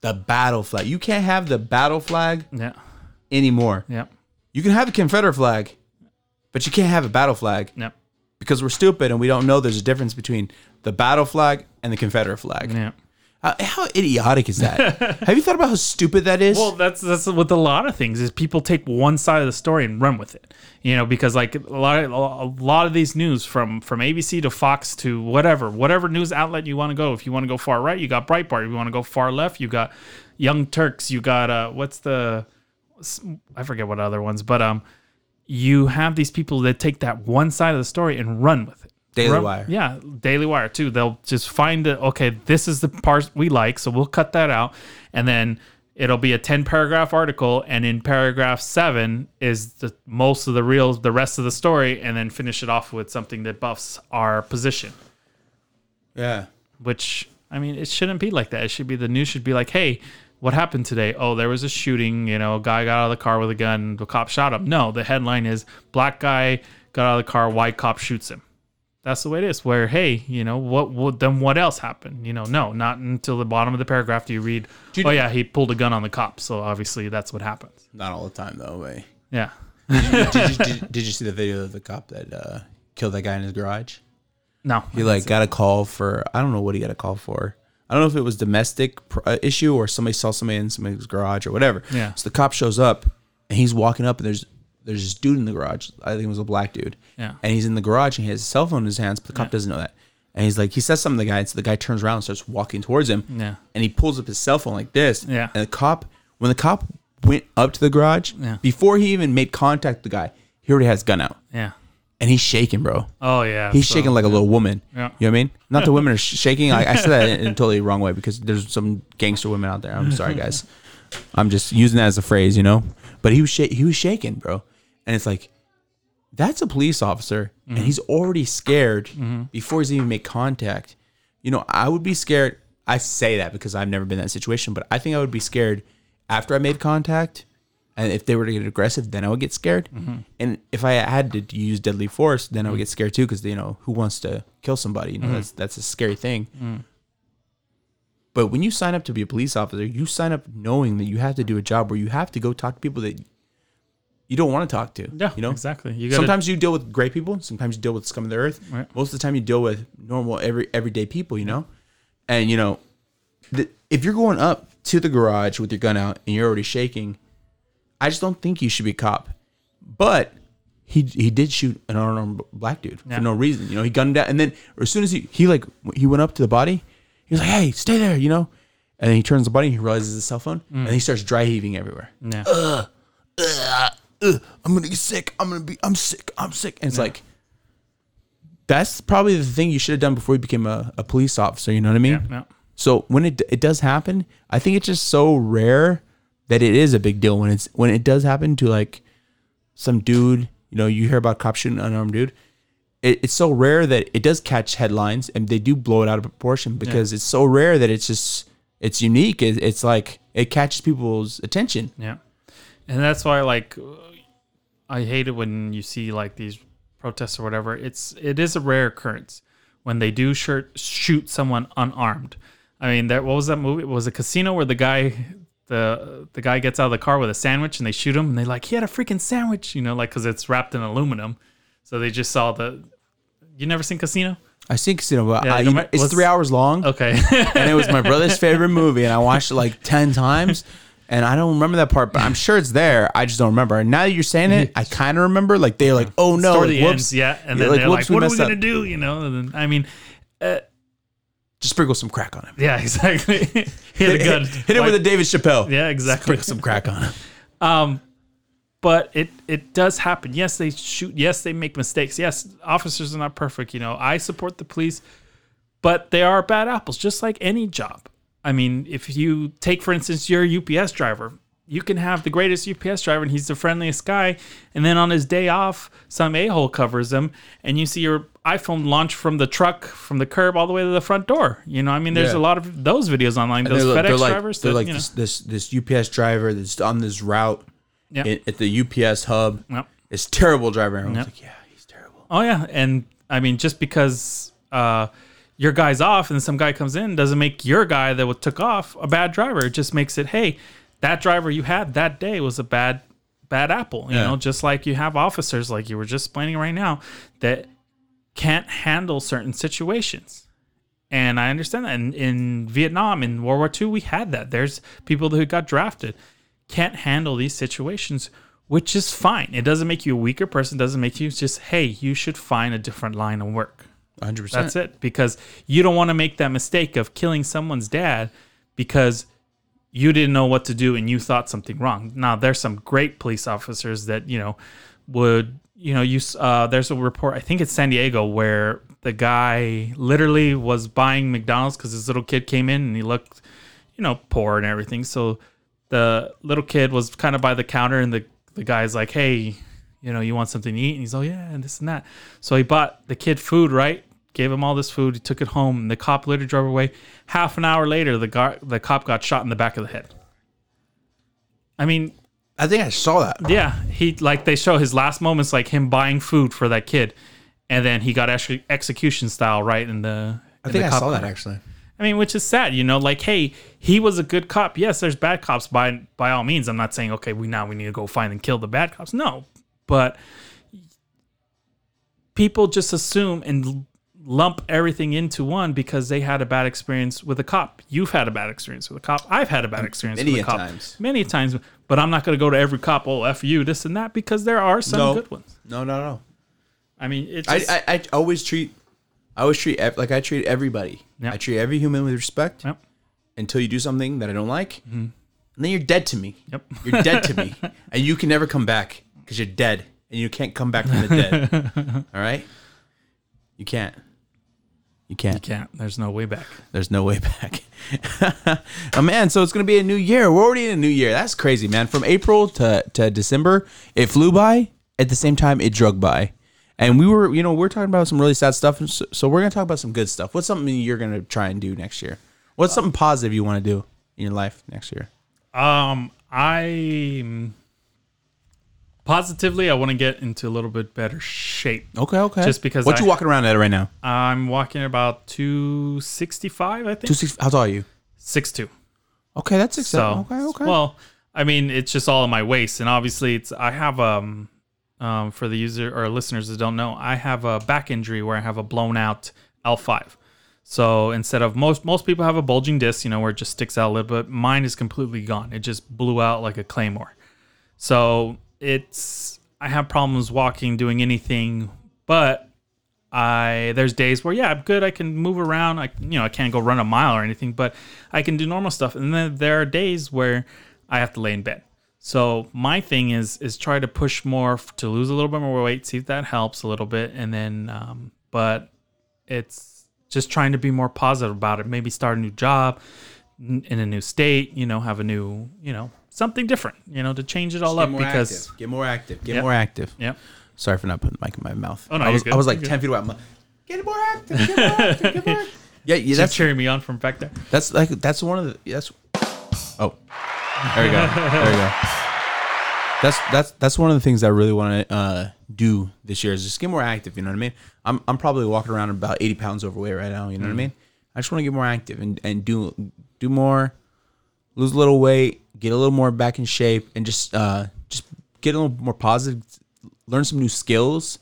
the battle flag. You can't have the battle flag yeah. anymore. Yeah. You can have a Confederate flag, but you can't have a battle flag Yep. Because we're stupid and we don't know there's a difference between the battle flag and the Confederate flag. Yeah. Uh, how idiotic is that? have you thought about how stupid that is? Well, that's that's with a lot of things is people take one side of the story and run with it. You know, because like a lot of, a lot of these news from from ABC to Fox to whatever whatever news outlet you want to go. If you want to go far right, you got Breitbart. If you want to go far left, you got Young Turks. You got uh, what's the I forget what other ones, but um, you have these people that take that one side of the story and run with it. Daily Run- Wire. Yeah, Daily Wire too. They'll just find it. Okay, this is the part we like, so we'll cut that out, and then it'll be a ten paragraph article, and in paragraph seven is the most of the real, the rest of the story, and then finish it off with something that buffs our position. yeah. Which I mean, it shouldn't be like that. It should be the news should be like, hey. What happened today? Oh, there was a shooting. You know, a guy got out of the car with a gun. The cop shot him. No, the headline is black guy got out of the car. White cop shoots him that's the way it is. Where hey, you know what? what then what else happened? You know, no, not until the bottom of the paragraph do you read. you- oh yeah, he pulled a gun on the cop. So obviously that's what happens. Not all the time though. Way. Yeah, did, you, did, did you see the video of the cop that uh, killed that guy in his garage? no, He like got a call for I don't know what he got a call for. I don't know if it was domestic pr- uh, issue or somebody saw somebody in somebody's garage or whatever. Yeah. So the cop shows up and he's walking up and there's there's this dude in the garage. I think it was a black dude. Yeah. And he's in the garage and he has his cell phone in his hands, but the cop doesn't know that. And he's like, he says something to the guy, and so the guy turns around and starts walking towards him. Yeah. And he pulls up his cell phone like this. Yeah. And the cop, when the cop went up to the garage, Yeah. before he even made contact with the guy, he already has gun out. yeah. And he's shaking, bro. Oh yeah, He's so- shaking like a little woman. Yeah. You know what I mean? Not the women are sh- shaking. Like, I said that in, in a totally wrong way because there's some gangster women out there. I'm sorry, guys. I'm just using that as a phrase, you know. But he was sh- he was shaking, bro. And it's like, that's a police officer, and mm-hmm. he's already scared mm-hmm. before he's even made contact. You know, I would be scared. I say that because I've never been in that situation, but I think I would be scared after I made contact. And if they were to get aggressive, then I would get scared. Mm-hmm. And if I had to use deadly force, then I would mm. get scared too, because you know who wants to kill somebody? You know mm-hmm. that's that's a scary thing. Mm. But when you sign up to be a police officer, you sign up knowing that you have to do a job where you have to go talk to people that you don't want to talk to. Yeah, you know exactly. You gotta, sometimes you deal with great people. Sometimes you deal with scum of the earth. Right. Most of the time you deal with normal, every everyday people. You know, and you know, the, if you're going up to the garage with your gun out and you're already shaking, I just don't think you should be a cop. But he he did shoot an unarmed black dude Yeah. for no reason. You know, he gunned down, and then as soon as he he like he went up to the body, he was like, "Hey, stay there," you know. And then he turns the body, he realizes his cell phone, and he starts dry heaving everywhere yeah. uh, I'm gonna get sick. I'm gonna be. I'm sick. I'm sick. And it's like, that's probably the thing you should have done before you became a, a police officer. You know what I mean? yeah, yeah. So when it it does happen, I think it's just so rare that it is a big deal when it's when it does happen to like some dude. You know, you hear about cop shooting an unarmed dude. It, it's so rare that it does catch headlines, and they do blow it out of proportion because it's so rare that it's just it's unique. It, it's like it catches people's attention. Yeah, and that's why like uh, I hate it when you see like these protests or whatever. It's it is a rare occurrence when they do shirt, shoot someone unarmed. I mean, that what was that movie? It was a casino where the guy the the guy gets out of the car with a sandwich and they shoot him and they like he had a freaking sandwich, you know, like because it's wrapped in aluminum. So they just saw the. You never seen Casino? I seen Casino, but Yeah, I, it's three hours long, Okay. and it was my brother's favorite movie, and I watched it like ten times, and I don't remember that part, but I'm sure it's there. I just don't remember. And now that you're saying it, I kind of remember. Like they're like, "Oh no, Story like, whoops, ends, yeah, and Yeah, then like, they're like, "What are we gonna up." do?" You know. And then, I mean, uh, just sprinkle some crack on him. yeah, exactly. Hit a gun. Hit it with a David Chappelle. Yeah, exactly. sprinkle some crack on him. Um, but it it does happen. Yes, they shoot. Yes, they make mistakes. Yes, officers are not perfect. You know, I support the police, but they are bad apples, just like any job. I mean, if you take, for instance, you're a UPS driver, you can have the greatest UPS driver and he's the friendliest guy, and then on his day off, some a hole covers him, and you see your iPhone launch from the truck, from the curb all the way to the front door. You know, I mean, there's Yeah. a lot of those videos online. Those they're, FedEx they're like, drivers, they're that, like you know, this, this this UPS driver that's on this route in- at the UPS hub. Yep. It's terrible driver. And was Yep. like, yeah, he's terrible. Oh yeah, and I mean, just because uh, your guy's off and some guy comes in doesn't make your guy that took off a bad driver. It just makes it, hey, that driver you had that day was a bad bad apple. You Yeah. know, just like you have officers, like you were just explaining right now, that can't handle certain situations. And I understand that. In, in Vietnam, in World War II, we had that. There's people who got drafted can't handle these situations, which is fine. It doesn't make you a weaker person. Doesn't make you just hey, you should find a different line of work. 100%. That's it. Because you don't want to make that mistake of killing someone's dad because you didn't know what to do and you thought something wrong. Now, there's some great police officers that, you know, would, you know, use, uh, there's a report, I think it's San Diego, where the guy literally was buying McDonald's because his little kid came in and he looked, you know, poor and everything. So the little kid was kind of by the counter and the, the guy's like, hey, you know, you want something to eat? And he's, oh, yeah, and this and that. So he bought the kid food, right? Gave him all this food. He took it home. And the cop later drove away. Half an hour later, the guy, the cop got shot in the back of the head. I mean, I think I saw that. yeah, he like they show his last moments, like him buying food for that kid, and then he got ex- execution style right in the. I in think the I saw that actually. I mean, which is sad, you know. Like, hey, he was a good cop. Yes, there's bad cops by by all means. I'm not saying okay, we now we need to go find and kill the bad cops. No, but people just assume and lump everything into one because they had a bad experience with a cop. You've had a bad experience with a cop. I've had a bad experience Many with a cop. times. Many times. But I'm not going to go to every cop. Oh, f you, this and that, because there are some No. good ones. No, no, no. I mean, it's I, just, I, I always treat, I always treat like I treat everybody. Yeah. I treat every human with respect Yep. until you do something that I don't like, mm-hmm. and then you're dead to me. Yep. You're dead to me, and you can never come back because you're dead, and you can't come back from the dead. All right, you can't. You can't. can't. There's no way back. There's no way back. oh man, so it's gonna be a new year. We're already in a new year. That's crazy, man. From April to, to December, it flew by. At the same time, it drug by. And we were, you know, we're talking about some really sad stuff. So, so we're gonna talk about some good stuff. What's something you're gonna try and do next year? What's something positive you want to do in your life next year? Um, I positively I want to get into a little bit better shape. Okay, okay. Just because what I- you walking around at right now? I'm walking about 265, I think. Two six. How tall are you? 6'2". Okay, that's So, exciting. okay, okay. Well, I mean, it's just all in my waist, and obviously, it's I have um, um, for the user or listeners that don't know, I have a back injury where I have a blown out L5. So instead of most most people have a bulging disc, you know, where it just sticks out a little bit. Mine is completely gone. It just blew out like a claymore. So it's I have problems walking, doing anything, but I there's days where yeah I'm good. I can move around. I you know I can't go run a mile or anything but I can do normal stuff. And then there are days where I have to lay in bed. So my thing is is try to push more to lose a little bit more weight see if that helps a little bit. And then um, but it's just trying to be more positive about it. Maybe start a new job in a new state you know have a new you know something different you know to change it all Get up more because active. get more active. Get Yep. more active. yeah Sorry for not putting the mic in my mouth. Oh, no, I you're was good. I was like You're ten feet away. I'm like, get more active. Get more active. Get more active. Yeah, yeah. that's That's cheering me on from back there That's like that's one of the that's oh there we go there we go that's that's that's one of the things I really want to uh, do this year is just get more active you know what I mean I'm I'm probably walking around about 80 pounds overweight right now you know what I mean I just want to get more active and and do do more lose a little weight get a little more back in shape and just uh just get a little more positive learn some new skills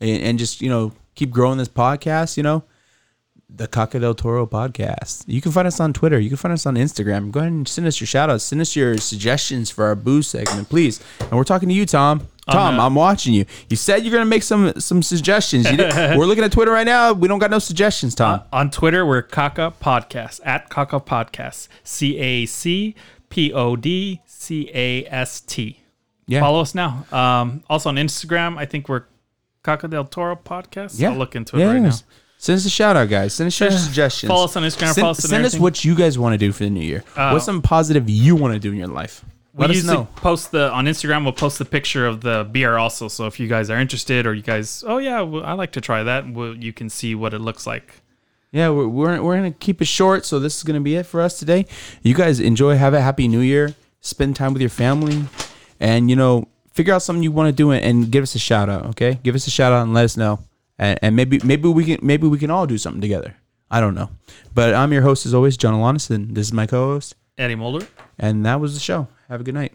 and, and just you know keep growing this podcast you know the Caca del Toro podcast. You can find us on Twitter. You can find us on Instagram. Go ahead and send us your shout outs. Send us your suggestions for our boo segment, please. And we're talking to you, Tom. Tom, uh, I'm watching you. You said you're gonna make some some suggestions. We're looking at Twitter right now. We don't got no suggestions, Tom. On Twitter, we're Caca Podcast at Caca Podcast. C A C P O D C A S T. Yeah. Follow us now. Um, also on Instagram, I think we're Caca del Toro Podcast. yeah. I'll look into it right now. Send us a shout out, guys. Send us your suggestions. Follow us on Instagram, Send, follow us on send us what you guys want to do for the new year. Uh, What's some positive you want to do in your life? We Let us usually know. post the on Instagram. We'll post the picture of the beer also. So if you guys are interested, or you guys, oh yeah, well, I like to try that. Well, you can see what it looks like. Yeah, we're, we're, we're going to keep it short. So this is going to be it for us today. You guys enjoy. Have a happy new year. Spend time with your family. And, you know, figure out something you want to do and, and give us a shout out. Okay. Give us a shout out and let us know. And, and maybe maybe we can maybe we can all do something together. I don't know. But I'm your host as always, John Alanis, and this is my co-host. Eddie Mulder. And that was the show. Have a good night.